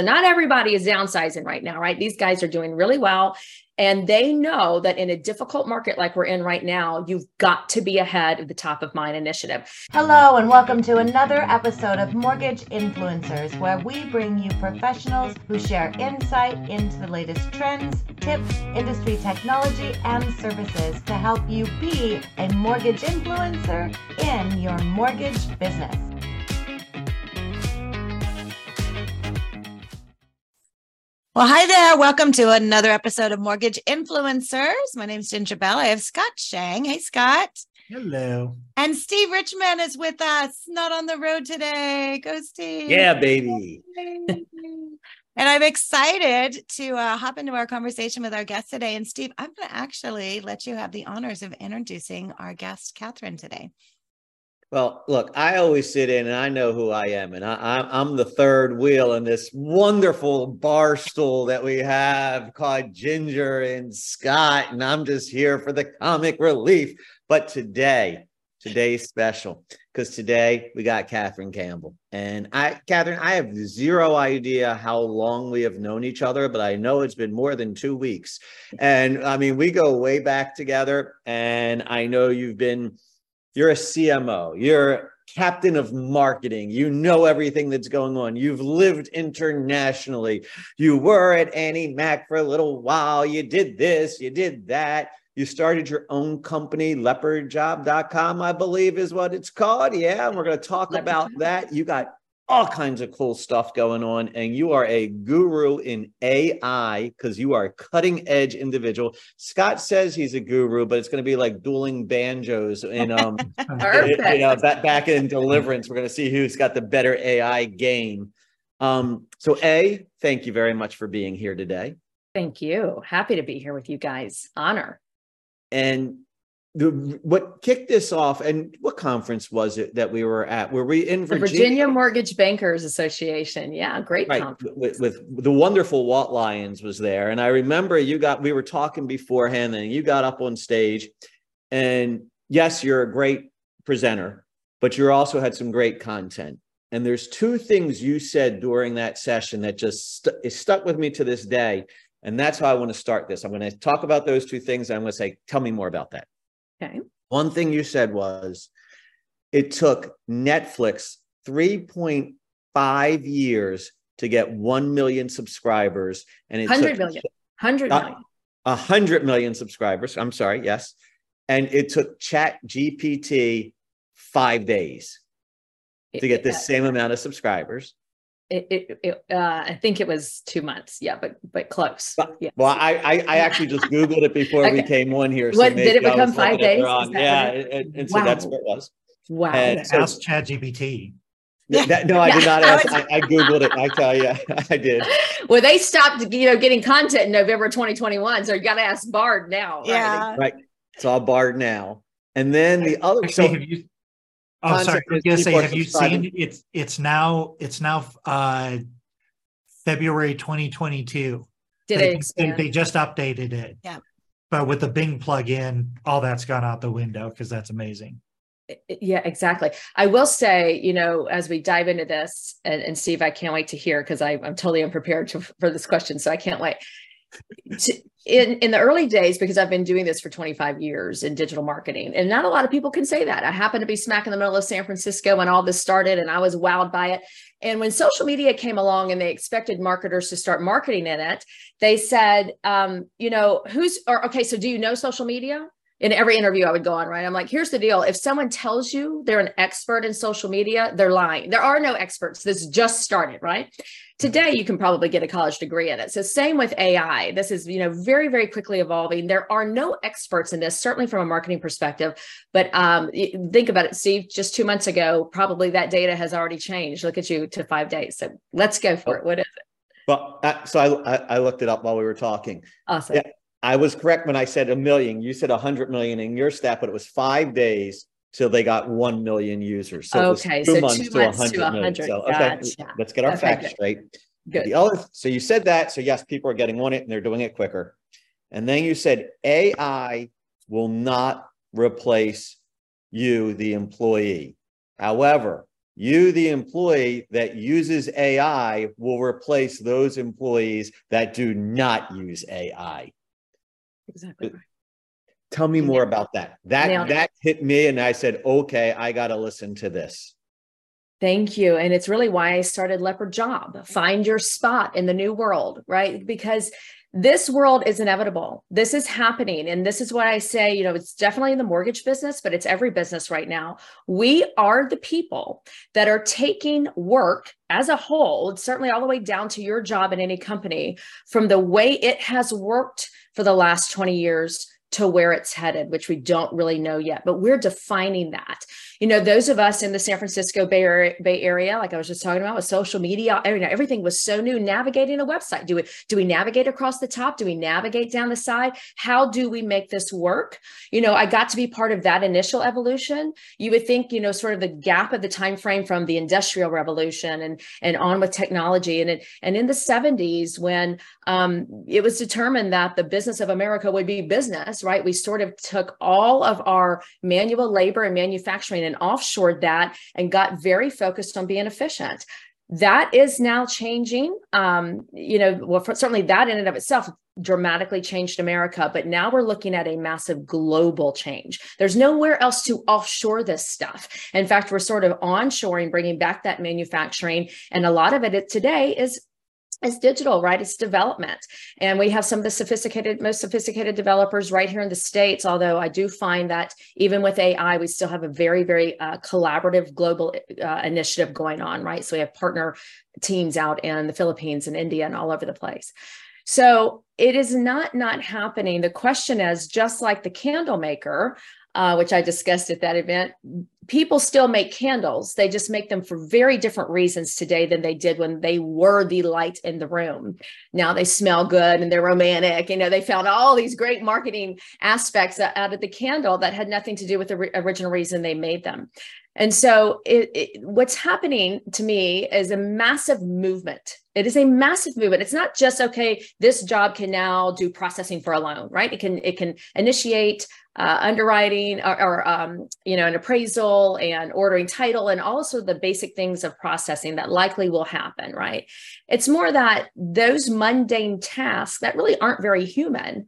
Not everybody is downsizing right now, right? These guys are doing really well. And they know that in a difficult market like we're in right now, you've got to be ahead of the top of mind initiative. Hello, and welcome to another episode of Mortgage Influencers, where we bring you professionals who share insight into the latest trends, tips, industry technology, and services to help you be a mortgage influencer in your mortgage business. Well, hi there. Welcome to another episode of Mortgage Influencers. My name is Ginger Bell. I have Scott Shang. Hey, Scott. Hello. And Steve Richman is with us, not on the road today. Go, Steve. Yeah, baby. and I'm excited to uh, hop into our conversation with our guest today. And Steve, I'm going to actually let you have the honors of introducing our guest, Katherine, today. Well, look, I always sit in and I know who I am, and I, am the third wheel in this wonderful bar stool that we have called Ginger and Scott, and I'm just here for the comic relief. But today, today's special because today we got Katherine Campbell, and I, Katherine, I have zero idea how long we have known each other, but I know it's been more than two weeks, and I mean we go way back together, and I know you've been you're a CMO, you're captain of marketing. You know everything that's going on. You've lived internationally. You were at AnnieMac for a little while. You did this, you did that. You started your own company, leopardjob.com, I believe is what it's called. Yeah, and we're going to talk about that. You got all kinds of cool stuff going on and you are a guru in ai because you are a cutting edge individual. Scott says he's a guru but it's going to be like dueling banjos in um you know back, back in deliverance. We're going to see who's got the better ai game. Um so a thank you very much for being here today. Thank you. Happy to be here with you guys. Honor. And the what kicked this off and what conference was it that we were at? Were we in virginia, virginia mortgage bankers association. Yeah great right. with, with, the wonderful walt lyons was there and i remember you got we were talking beforehand and you got up on stage and yes you're a great presenter but you also had some great content. And there's two things you said during that session that just st- stuck with me to this day and that's how i want to start this. I'm going to talk about those two things i'm going to say tell me more about that Okay. One thing you said was it took Netflix 3.5 years to get 1 million subscribers. And it 100 took, million. 100 million. A 100 million subscribers. I'm sorry. Yes. And it took Chat GPT five days to get the same amount of subscribers it, it, it uh, I think it was two months. Yeah, but but close. Yeah. Well, I, I, I actually just googled it before okay. we came on here. So what did it become five days? Yeah, and, and, so wow. that's what it was. Wow. And so, Ask ChatGPT. That, no, I did not ask. I, I, googled it. I tell you, I did. Well, they stopped, you know, getting content in November 2021. So you got to ask Bard now. Right? Yeah, right. It's all Bard now. And then the other. Actually, so, you, Oh, sorry. I was gonna say, have you seen it's it's now it's now uh February 2022. Did they, it? They, they just updated it. Yeah. But with the Bing plug-in, all that's gone out the window because that's amazing. Yeah, exactly. I will say, you know, as we dive into this, and, and Steve, I can't wait to hear because I'm totally unprepared to, for this question, so I can't wait in, in the early days, because I've been doing this for 25 years in digital marketing, and not a lot of people can say that. I happened to be smack in the middle of San Francisco when all this started, and I was wowed by it. And when social media came along and they expected marketers to start marketing in it, they said, um, you know, who's, or okay, so do you know social media? In every interview I would go on, right? I'm like, here's the deal. If someone tells you they're an expert in social media, they're lying. There are no experts. This just started, right? Today, you can probably get a college degree in it. So same with AI. This is, you know, very, very quickly evolving. There are no experts in this, certainly from a marketing perspective. But um, think about it, Steve, just two months ago, probably that data has already changed. Look at you to five days. So let's go for it. What is it? Well, uh, so I, I looked it up while we were talking. Awesome. Yeah, I was correct when I said a million. You said a hundred million in your stat, but it was five days till they got one million users. So okay, two so months two months to 100 million. So, okay, gotcha. let's get our okay, facts good. straight. Good. The other, so you said that. So yes, people are getting on it and they're doing it quicker. And then you said AI will not replace you, the employee. However, you, the employee that uses AI, will replace those employees that do not use AI. Exactly. Tell me more about that. That that hit me, and I said, "Okay, I got to listen to this." Thank you. And it's really why I started Leopard Job. Find your spot in the new world, right? Because this world is inevitable. This is happening. And this is what I say, you know, it's definitely in the mortgage business, but it's every business right now. We are the people that are taking work as a whole, certainly all the way down to your job in any company, from the way it has worked for the last 20 years to where it's headed, which we don't really know yet, but we're defining that. You know, those of us in the San Francisco Bay Area, Bay Area like I was just talking about with social media, you know, everything was so new. Navigating a website, do we do we navigate across the top? Do we navigate down the side? How do we make this work? You know, I got to be part of that initial evolution. You would think, you know, sort of the gap of the time frame from the Industrial Revolution and and on with technology, and it, and in the 70s when um, it was determined that the business of America would be business right? We sort of took all of our manual labor and manufacturing and offshored that and got very focused on being efficient. That is now changing. Um, you know, well, for, certainly that in and of itself dramatically changed America, but now we're looking at a massive global change. There's nowhere else to offshore this stuff. In fact, we're sort of onshoring, bringing back that manufacturing, and a lot of it today is it's digital, right? It's development. And we have some of the sophisticated, most sophisticated developers right here in the States. Although I do find that even with AI, we still have a very, very uh, collaborative global uh, initiative going on, right? So we have partner teams out in the Philippines and India and all over the place. So it is not not happening. The question is just like the candle maker, uh, which I discussed at that event, people still make candles. They just make them for very different reasons today than they did when they were the light in the room. Now they smell good and they're romantic. You know, they found all these great marketing aspects out of the candle that had nothing to do with the re- original reason they made them. And so, it, it, what's happening to me is a massive movement. It is a massive movement. It's not just okay. This job can now do processing for a loan, right? It can it can initiate uh, underwriting or, or um, you know an appraisal and ordering title and also the basic things of processing that likely will happen, right? It's more that those mundane tasks that really aren't very human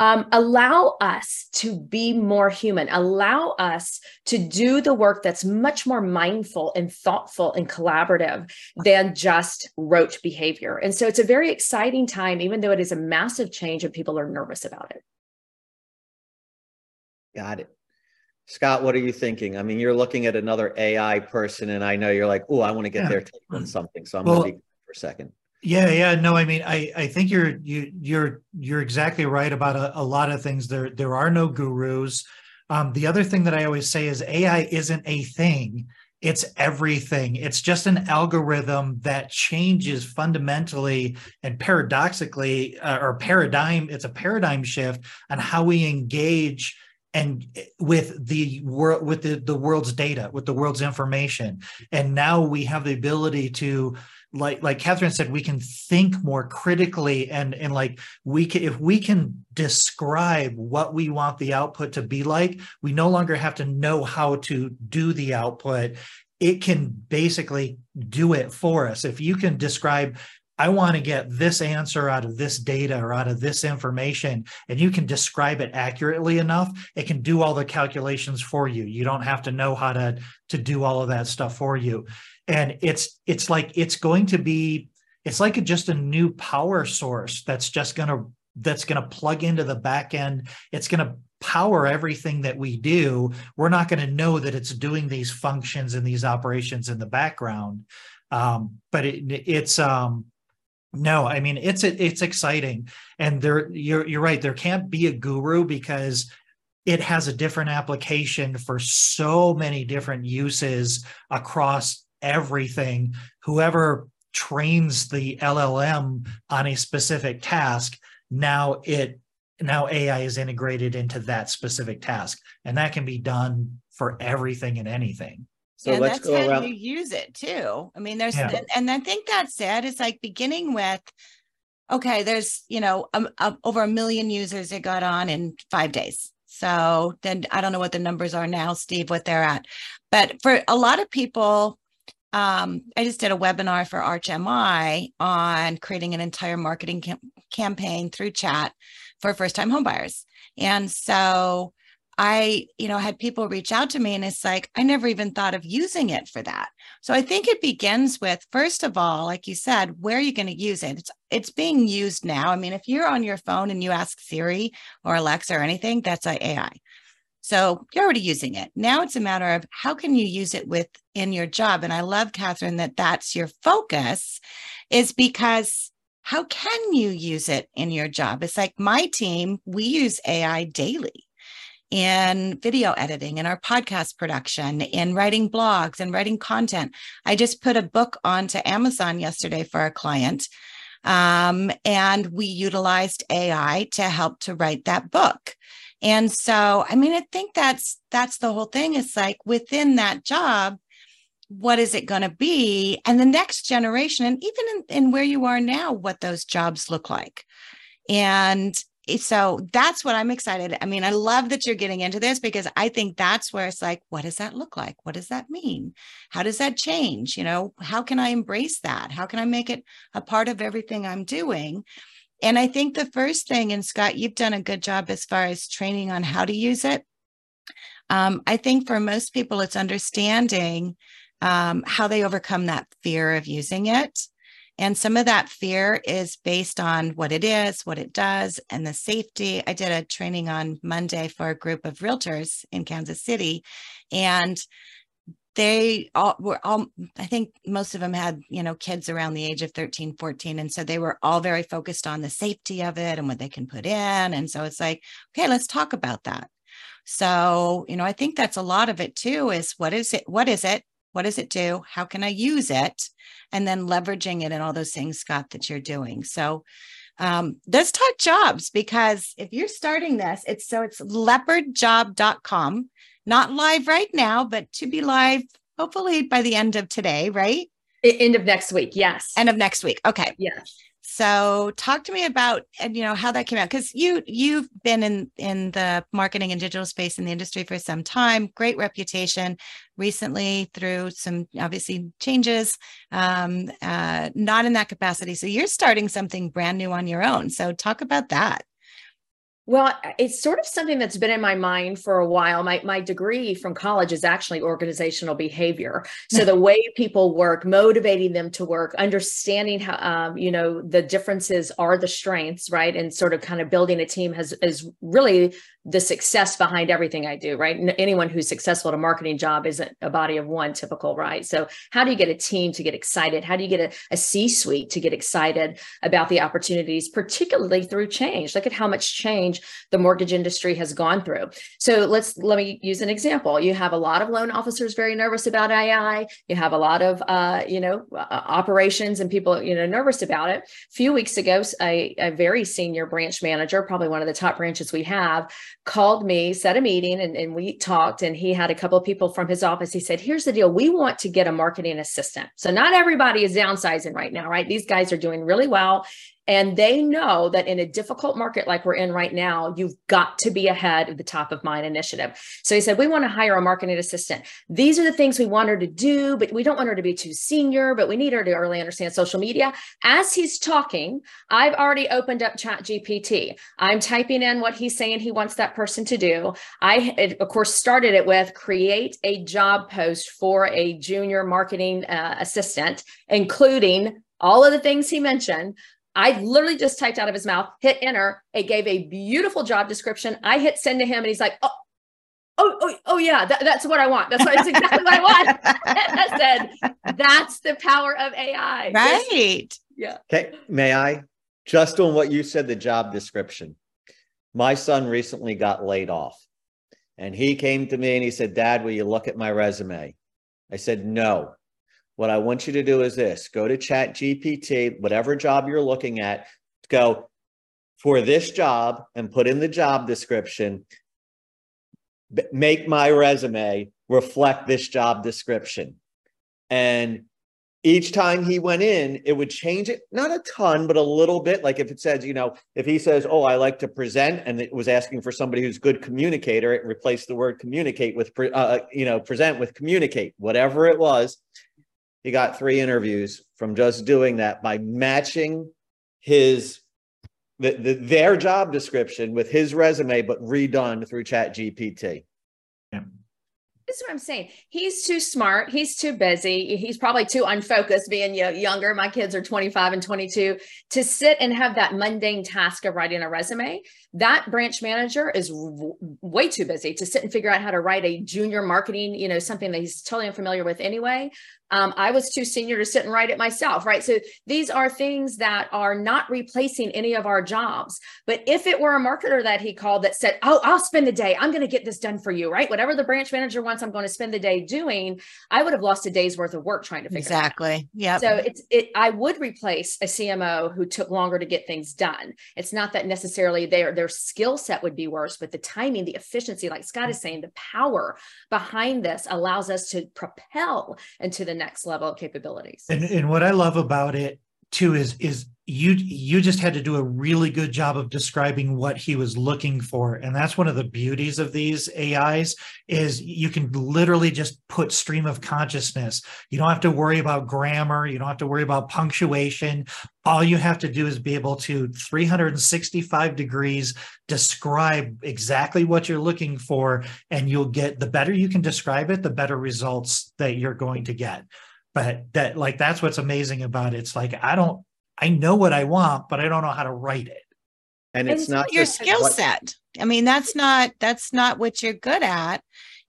um, allow us to be more human, allow us to do the work that's much more mindful and thoughtful and collaborative than just rote behavior. And so it's a very exciting time, even though it is a massive change and people are nervous about it. Got it. Scott, what are you thinking? I mean, you're looking at another AI person, and I know you're like, oh, I want to get yeah. their take on something. So I'm well, going to be for a second. Yeah, yeah, no, I mean, I, I think you're you you're you're exactly right about a, a lot of things. There there are no gurus. Um, the other thing that I always say is AI isn't a thing; it's everything. It's just an algorithm that changes fundamentally and paradoxically, uh, or paradigm. It's a paradigm shift on how we engage and eh, with the world with the, the world's data with the world's information and now we have the ability to like like Katherine said, we can think more critically and and like we can if we can describe what we want the output to be like, we no longer have to know how to do the output. It can basically do it for us. If you can describe I want to get this answer out of this data or out of this information, and you can describe it accurately enough, it can do all the calculations for you. You don't have to know how to, to do all of that stuff for you. And it's it's like it's going to be it's like a, just a new power source that's just going to that's going to plug into the back end. It's going to power everything that we do. We're not going to know that it's doing these functions and these operations in the background. Um, but it, it's um, no i mean it's it's exciting and there you're you're right there can't be a guru because it has a different application for so many different uses across everything. Whoever trains the LLM on a specific task, now it now AI is integrated into that specific task, and that can be done for everything and anything. So and let's go around. You use it too. I mean, there's, yeah. and I think that's it. It's like beginning with, okay, there's you know um, um, over a million users it got on in five days. So then I don't know what the numbers are now, Steve, what they're at, but for a lot of people, um, I just did a webinar for ArchMI on creating an entire marketing cam- campaign through chat for first time homebuyers. And so I, you know, had people reach out to me and it's like, I never even thought of using it for that. So I think it begins with, first of all, like you said, where are you going to use it? It's, it's being used now. I mean, if you're on your phone and you ask Siri or Alexa or anything, that's AI. So you're already using it. Now it's a matter of how can you use it within your job? And I love, Katherine, that that's your focus, is because how can you use it in your job? It's like my team, we use AI daily in video editing, in our podcast production, in writing blogs and writing content. I just put a book onto Amazon yesterday for a client. Um, and we utilized AI to help to write that book. And so, I mean, I think that's that's the whole thing. It's like within that job, what is it going to be? And the next generation, and even in, in where you are now, what those jobs look like. And so that's what I'm excited. I mean, I love that you're getting into this because I think that's where it's like, what does that look like? What does that mean? How does that change? You know, how can I embrace that? How can I make it a part of everything I'm doing? And I think the first thing, and Scott, you've done a good job as far as training on how to use it. Um, I think for most people, it's understanding um, how they overcome that fear of using it. And some of that fear is based on what it is, what it does, and the safety. I did a training on Monday for a group of realtors in Kansas City. And they all were all i think most of them had you know kids around the age of 13 14 and so they were all very focused on the safety of it and what they can put in and so it's like okay let's talk about that so you know i think that's a lot of it too is what is it what is it what does it do how can i use it and then leveraging it and all those things scott that you're doing so um, let's talk jobs because if you're starting this it's so it's leopardjob.com not live right now, but to be live hopefully by the end of today, right? End of next week. Yes. End of next week. Okay. Yes. So talk to me about and you know how that came out because you you've been in in the marketing and digital space in the industry for some time, great reputation. Recently, through some obviously changes, um, uh, not in that capacity. So you're starting something brand new on your own. So talk about that. Well, it's sort of something that's been in my mind for a while. My my degree from college is actually organizational behavior. So the way people work, motivating them to work, understanding how um, you know the differences are the strengths, right? And sort of kind of building a team has is really the success behind everything I do, right? Anyone who's successful at a marketing job isn't a body of one typical, right? So, how do you get a team to get excited? How do you get a, a C suite to get excited about the opportunities, particularly through change? Look at how much change the mortgage industry has gone through. So, let's let me use an example. You have a lot of loan officers very nervous about AI. You have a lot of, uh, you know, operations and people, you know, nervous about it. A few weeks ago, a, a very senior branch manager, probably one of the top branches we have, called me, set a meeting, and, and we talked. And he had a couple of people from his office. He said, Here's the deal we want to get a marketing assistant. So, not everybody is downsizing right now, right? These guys are doing really well. And they know that in a difficult market like we're in right now, you've got to be ahead of the top of mind initiative. So he said, We want to hire a marketing assistant. These are the things we want her to do, but we don't want her to be too senior, but we need her to really understand social media. As he's talking, I've already opened up Chat GPT. I'm typing in what he's saying he wants that person to do. I, of course, started it with create a job post for a junior marketing uh, assistant, including all of the things he mentioned. I literally just typed out of his mouth, hit enter. It gave a beautiful job description. I hit send to him, and he's like, "Oh, oh, oh, oh yeah, that, that's what I want. That's, what, that's exactly what I want." I said, "That's the power of AI." Right. Yeah. Okay. May I? Just on what you said, the job description. My son recently got laid off, and he came to me and he said, "Dad, will you look at my resume?" I said, "No." What I want you to do is this go to Chat GPT, whatever job you're looking at, go for this job and put in the job description. Make my resume reflect this job description. And each time he went in, it would change it, not a ton, but a little bit. Like if it says, you know, if he says, Oh, I like to present, and it was asking for somebody who's good communicator, it replaced the word communicate with, uh, you know, present with communicate, whatever it was he got three interviews from just doing that by matching his the, the, their job description with his resume, but redone through Chat GPT. Yeah. This is what I'm saying. He's too smart. He's too busy. He's probably too unfocused being younger. My kids are 25 and 22 to sit and have that mundane task of writing a resume. That branch manager is w- way too busy to sit and figure out how to write a junior marketing, you know, something that he's totally unfamiliar with anyway. Um, I was too senior to sit and write it myself, right? So these are things that are not replacing any of our jobs. But if it were a marketer that he called that said, Oh, I'll spend the day, I'm going to get this done for you, right? Whatever the branch manager wants, I'm going to spend the day doing, I would have lost a day's worth of work trying to figure exactly. Yeah. So it's, it, I would replace a CMO who took longer to get things done. It's not that necessarily their, their skill set would be worse, but the timing, the efficiency, like Scott is saying, the power behind this allows us to propel into the next level of capabilities. And, and what I love about it too is is you you just had to do a really good job of describing what he was looking for. And that's one of the beauties of these ais is you can literally just put stream of consciousness. You don't have to worry about grammar. You don't have to worry about punctuation. All you have to do is be able to 365 degrees describe exactly what you're looking for and you'll get the better you can describe it the better results that you're going to get. But that like that's what's amazing about it. It's like i don't i know what i want but i don't know how to write it and it's and not your skill set i mean that's not that's not what you're good at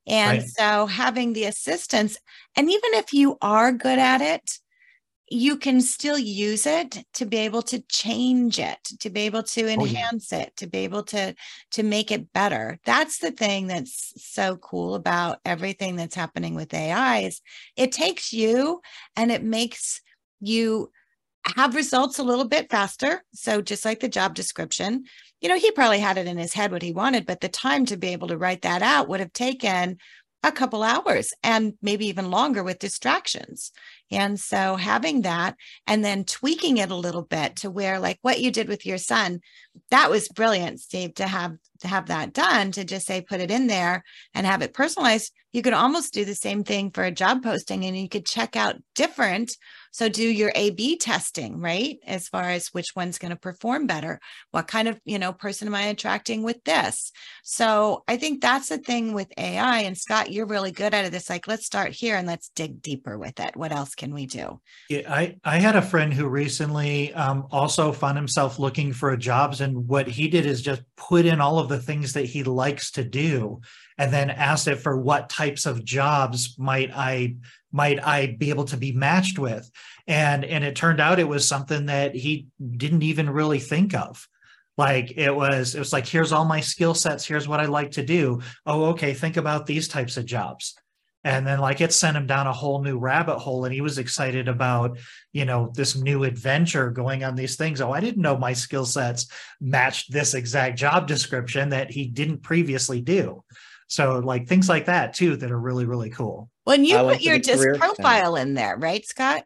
and right. so having the assistance and even if you are good at it you can still use it to be able to change it to be able to enhance oh, yeah. it to be able to to make it better that's the thing that's so cool about everything that's happening with ai is it takes you and it makes you have results a little bit faster so just like the job description you know he probably had it in his head what he wanted but the time to be able to write that out would have taken a couple hours and maybe even longer with distractions. And so having that and then tweaking it a little bit to where like what you did with your son, that was brilliant, Steve, to have to have that done, to just say put it in there and have it personalized. You could almost do the same thing for a job posting and you could check out different so do your A B testing, right? As far as which one's going to perform better. What kind of, you know, person am I attracting with this? So I think that's the thing with AI. And Scott, you're really good at it. It's like, let's start here and let's dig deeper with it. What else can we do? Yeah, I, I had a friend who recently um, also found himself looking for jobs. And what he did is just put in all of the things that he likes to do and then asked it for what types of jobs might I might I be able to be matched with? And and it turned out it was something that he didn't even really think of. Like it was, it was like, here's all my skill sets, here's what I like to do. Oh, okay, think about these types of jobs. And then like it sent him down a whole new rabbit hole. And he was excited about, you know, this new adventure going on these things. Oh, I didn't know my skill sets matched this exact job description that he didn't previously do. So like things like that too that are really really cool. When you put your disc profile in there, right, Scott?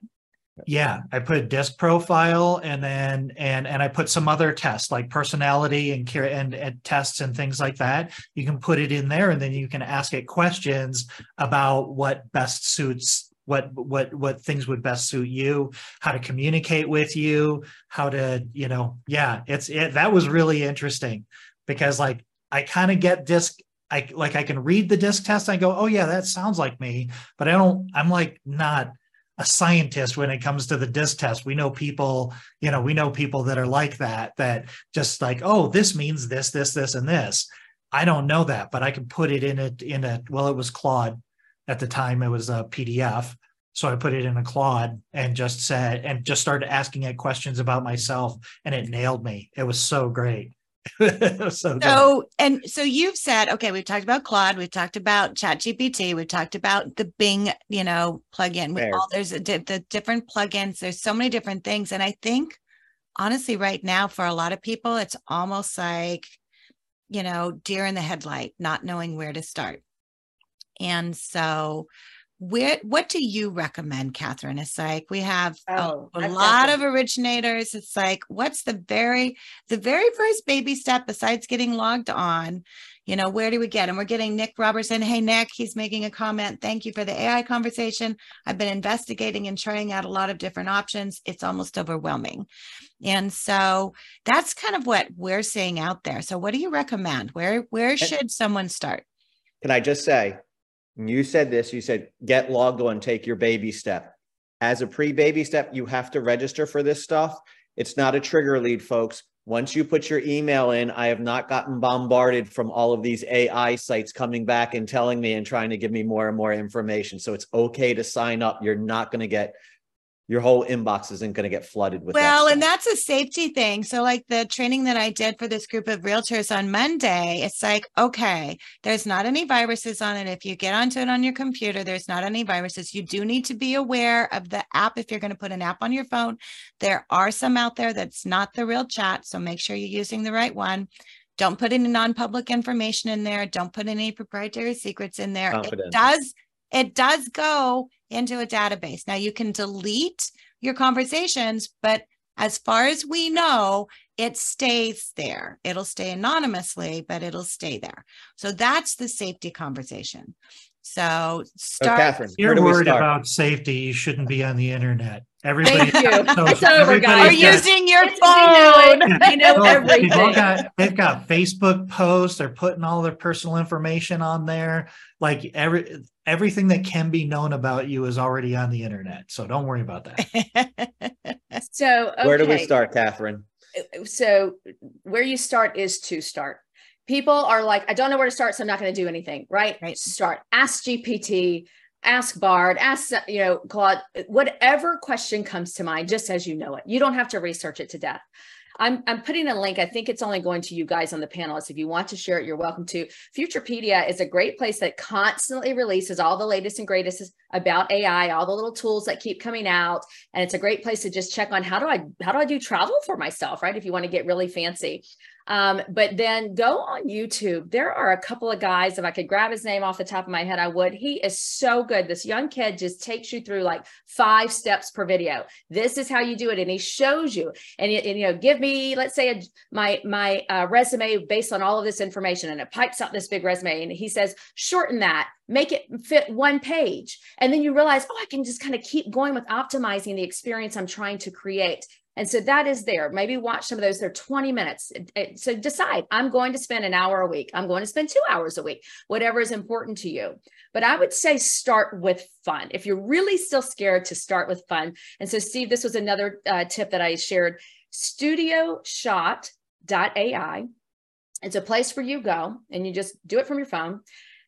Yeah, I put a disc profile and then and and I put some other tests like personality and care and, and tests and things like that. You can put it in there and then you can ask it questions about what best suits what what what things would best suit you how to communicate with you how to you know yeah it's it that was really interesting because like i kind of get disc I like I can read the disc test. I go, oh yeah, that sounds like me, but I don't. I'm like not a scientist when it comes to the disc test. We know people, you know, we know people that are like that. That just like, oh, this means this, this, this, and this. I don't know that, but I can put it in it in a. Well, it was Claude at the time. It was a PDF. So I put it in a Claude and just said, and just started asking it questions about myself, and it nailed me. It was so great. so, so and so you've said okay we've talked about claude we've talked about chat gpt we've talked about the bing you know plugin with all there's a, the different plugins there's so many different things and i think honestly right now for a lot of people it's almost like you know deer in the headlight not knowing where to start. And so where what do you recommend katherine? It's like we have Oh, a, a lot of originators. It's like what's the very the very first baby step besides getting logged on? You know where do we get and we're getting nick robertson. Hey nick he's making a comment. Thank you for the ai conversation. I've been investigating and trying out a lot of different options. It's almost overwhelming. And so that's kind of what we're seeing out there. So what do you recommend? Where where should someone start? Can I just say, you said this, you said get logged on, take your baby step. As a pre baby step, you have to register for this stuff. It's not a trigger lead, folks. Once you put your email in, I have not gotten bombarded from all of these AI sites coming back and telling me and trying to give me more and more information. So it's okay to sign up. You're not going to get your whole inbox isn't going to get flooded with that well and that's a safety thing. So like the training that i did for this group of realtors on monday it's like okay there's not any viruses on it. If you get onto it on your computer there's not any viruses. You do need to be aware of the app if you're going to put an app on your phone. There are some out there that's not the real chat so make sure you're using the right one. Don't put any non-public information in there. Don't put any proprietary secrets in there. It does it does go into a database. Now you can delete your conversations, but as far as we know, it stays there. It'll stay anonymously, but it'll stay there. So that's the safety conversation. So So, start. Katherine, You're where do we worried start? about safety. You shouldn't be on the internet. Everybody. Thank you. So it's over, everybody's guys. Or got- using your It's- we know phone. it. We know Well, everything. They've, got, they've got Facebook posts. They're putting all their personal information on there. Like every everything that can be known about you is already on the internet. So don't worry about that. So okay. Where do we start, Katherine? so where you start is to start. People are like, I don't know where to start, so I'm not going to do anything. Right? Right. Start. Ask GPT. Ask Bard. Ask you know Claude. Whatever question comes to mind, just as you know it. You don't have to research it to death. I'm, I'm putting a link. I think it's only going to you guys on the panelists. If you want to share it, you're welcome to. Futurepedia is a great place that constantly releases all the latest and greatest about AI, all the little tools that keep coming out. And it's a great place to just check on how do I how do I do travel for myself, right? If you want to get really fancy. Um, but then go on YouTube. There are a couple of guys, if I could grab his name off the top of my head, I would. He is so good. This young kid just takes you through like five steps per video. This is how you do it. And he shows you and, and you know, give me, let's say a, my, my uh, resume based on all of this information and it pipes out this big resume. And he says, shorten that, make it fit one page. And then you realize, oh, I can just kind of keep going with optimizing the experience I'm trying to create. And so that is there. Maybe watch some of those. They're 20 minutes. So decide I'm going to spend an hour a week. I'm going to spend two hours a week, whatever is important to you. But I would say start with fun. If you're really still scared to start with fun. And so, Steve, this was another uh, tip that I shared studioshot.ai. It's a place where you go and you just do it from your phone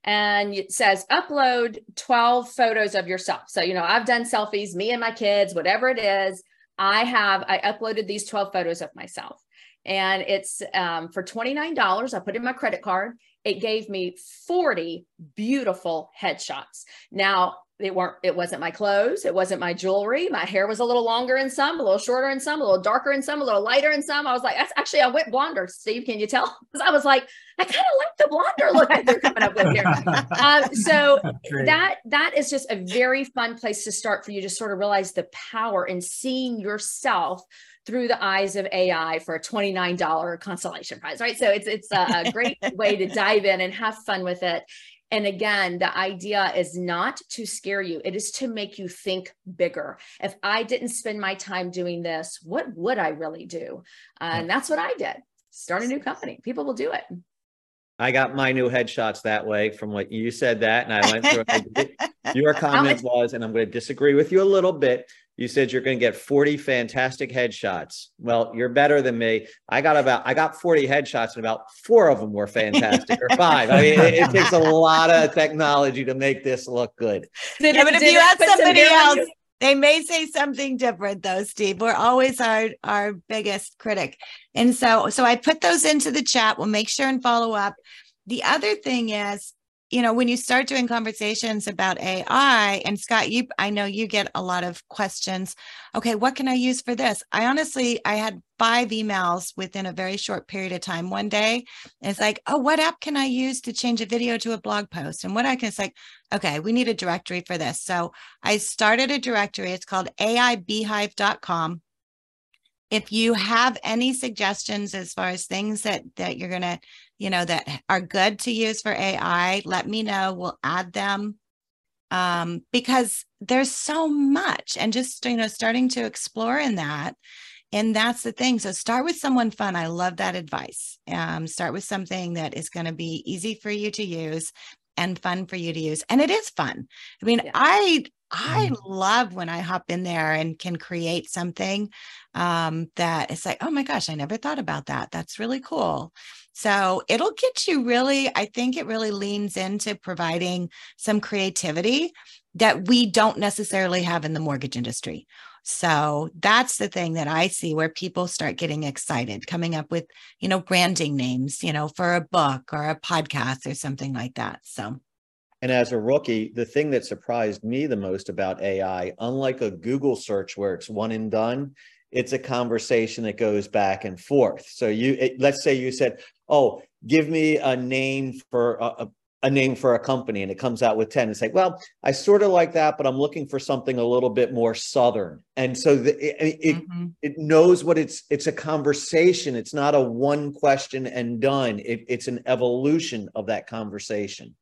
and it says upload 12 photos of yourself. So, you know, I've done selfies, me and my kids, whatever it is. I have, I uploaded these 12 photos of myself and it's um, for $29. I put in my credit card. It gave me 40 beautiful headshots. Now, it weren't, it wasn't my clothes. It wasn't my jewelry. My hair was a little longer in some, a little shorter in some, a little darker in some, a little lighter in some. I was like, that's actually, I went blonder. Steve, can you tell? Because I was like, I kind of like the blonder look that they're coming up with here. Um, so Great. that that is just a very fun place to start for you to sort of realize the power in seeing yourself through the eyes of AI for a $29 consolation prize, right? So it's it's a, a great way to dive in and have fun with it. And again, the idea is not to scare you, it is to make you think bigger. If I didn't spend my time doing this, what would I really do? Uh, and that's what I did. Start a new company. People will do it. I got my new headshots that way from what you said that, and I went through. Your comment was, and I'm going to disagree with you a little bit. You said you're going to get 40 fantastic headshots. Well, you're better than me. I got about I got 40 headshots, and about four of them were fantastic, or five. I mean, it, it takes a lot of technology to make this look good. Did Yeah, it- but if you it had put some somebody else, you? they may say something different though, Steve. We're always our our biggest critic. And so so I put those into the chat. We'll make sure and follow up. The other thing is you know, when you start doing conversations about AI, and Scott, you, I know you get a lot of questions. Okay, what can I use for this? I honestly, I had five emails within a very short period of time one day. it's like, oh, what app can I use to change a video to a blog post? And what I can, it's like, okay, we need a directory for this. So I started a directory. It's called aibeehive.com if you have any suggestions as far as things that that you're going to you know that are good to use for ai let me know. We'll add them. Um, because there's so much and just you know starting to explore in that. And that's the thing. So start with someone fun. I love that advice. Um, start with something that is going to be easy for you to use and fun for you to use. And it is fun. I mean yeah. i I mm. love when I hop in there and can create something um, that it's like, oh my gosh, I never thought about that. That's really cool. So it'll get you really, I think it really leans into providing some creativity that we don't necessarily have in the mortgage industry. So that's the thing that I see where people start getting excited, coming up with, you know, branding names, you know, for a book or a podcast or something like that. So and as a rookie, the thing that surprised me the most about AI, unlike a Google search where it's one and done, it's a conversation that goes back and forth. So you, it, let's say you said, "Oh, give me a name for a, a, name for a company," and it comes out with ten. It's like, well, I sort of like that, but I'm looking for something a little bit more southern. And so the, it it, mm-hmm. it knows what it's. It's a conversation. It's not a one question and done. It, it's an evolution of that conversation.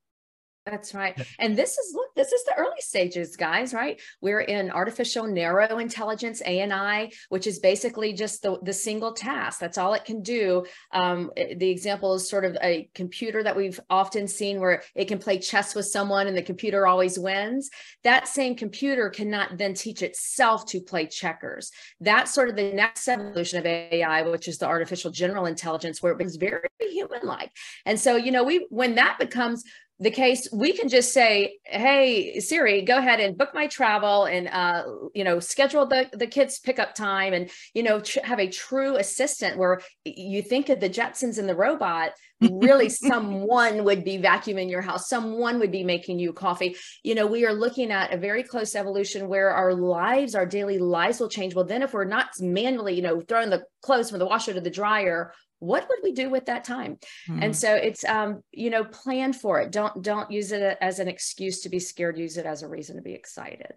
That's right. And this is look, this is the early stages, guys, right? We're in artificial narrow intelligence, ANI, which is basically just the, the single task. That's all it can do. Um, the example is sort of a computer that we've often seen where it can play chess with someone and the computer always wins. That same computer cannot then teach itself to play checkers. That's sort of the next evolution of AI, which is the artificial general intelligence, where it becomes very human-like. And so, you know, we when that becomes the case we can just say hey siri go ahead and book my travel and uh, you know schedule the the kids pickup time and you know tr- have a true assistant where you think of the jetsons and the robot really someone would be vacuuming your house someone would be making you coffee. You know we are looking at a very close evolution where our lives our daily lives will change. Well then if we're not manually you know throwing the clothes from the washer to the dryer what would we do with that time? Mm-hmm. and so it's um you know plan for it. Don't don't use it as an excuse to be scared. Use it as a reason to be excited.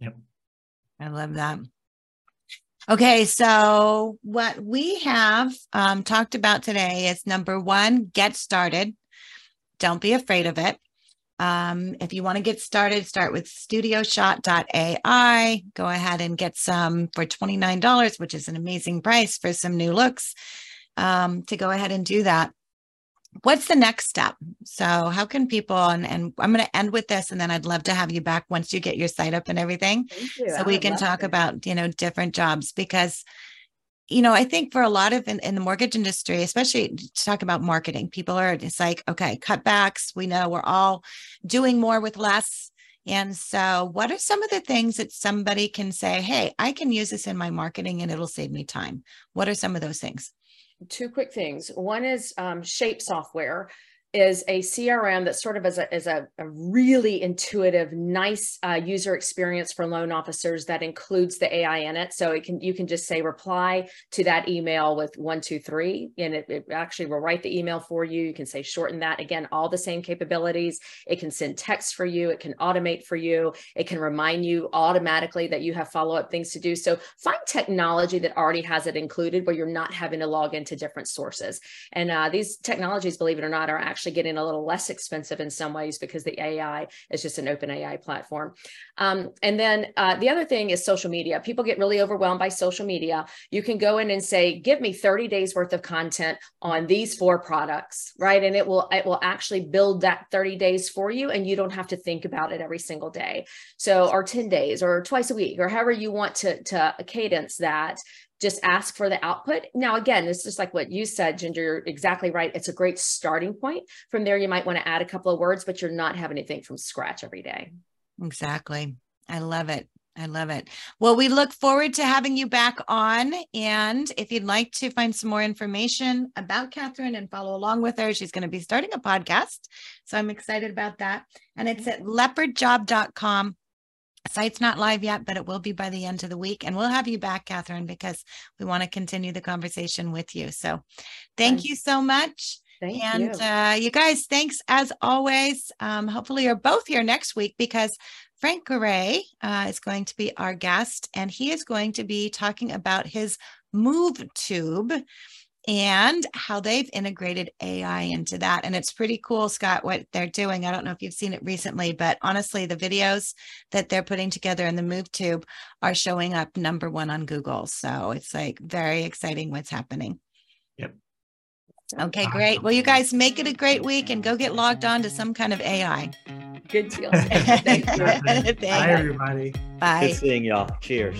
Yep. I love that okay so what we have um, talked about today is number one get started don't be afraid of it um, if you want to get started, start with studioshot.ai. Go ahead and get some for $29, which is an amazing price for some new looks um, to go ahead and do that. What's the next step? So, how can people, and, and I'm going to end with this, and then I'd love to have you back once you get your site up and everything. So, we can talk it. about, you know, different jobs because you know, I think for a lot of in, in, the mortgage industry, especially to talk about marketing, people are it's like, okay, cutbacks. We know we're all doing more with less. And so, what are some of the things that somebody can say, hey, I can use this in my marketing and it'll save me time? What are some of those things? Two quick things. One is um, Shape software is a CRM that sort of is a, is a, a really intuitive, nice uh, user experience for loan officers that includes the AI in it. So it can you can just say reply to that email with one, two, three, and it, it actually will write the email for you. You can say shorten that. Again, all the same capabilities. It can send text for you. It can automate for you. It can remind you automatically that you have follow-up things to do. So find technology that already has it included where you're not having to log into different sources. And uh, these technologies, believe it or not, are actually actually getting a little less expensive in some ways because the AI is just an open AI platform. Um, and then uh, the other thing is social media. People get really overwhelmed by social media. You can go in and say, give me 30 days worth of content on these four products, right? And it will it will actually build that 30 days for you and you don't have to think about it every single day. So or 10 days or twice a week or however you want to, to cadence that just ask for the output. Now, again, it's just like what you said, Ginger, you're exactly right. It's a great starting point. From there, you might want to add a couple of words, but you're not having to think from scratch every day. Exactly. I love it. I love it. Well, we look forward to having you back on. And if you'd like to find some more information about Katherine and follow along with her, she's going to be starting a podcast. So I'm excited about that. And it's at leopardjob.com. Site's not live yet, but it will be by the end of the week. And we'll have you back, Katherine, because we want to continue the conversation with you. So thank you so much. Thank and you. Uh, you guys, thanks as always. Um, hopefully, you're both here next week because Frank Garay uh, is going to be our guest, and he is going to be talking about his Move Tube and how they've integrated AI into that. And it's pretty cool, Scott, what they're doing. I don't know if you've seen it recently, but honestly, the videos that they're putting together in the Move Tube are showing up number one on Google. So it's like very exciting what's happening. Yep. Okay, great. Well, you guys make it a great week and go get logged on to some kind of AI. Good deal. Thank you. Thanks. Bye, everybody. Bye. Good seeing y'all. Cheers.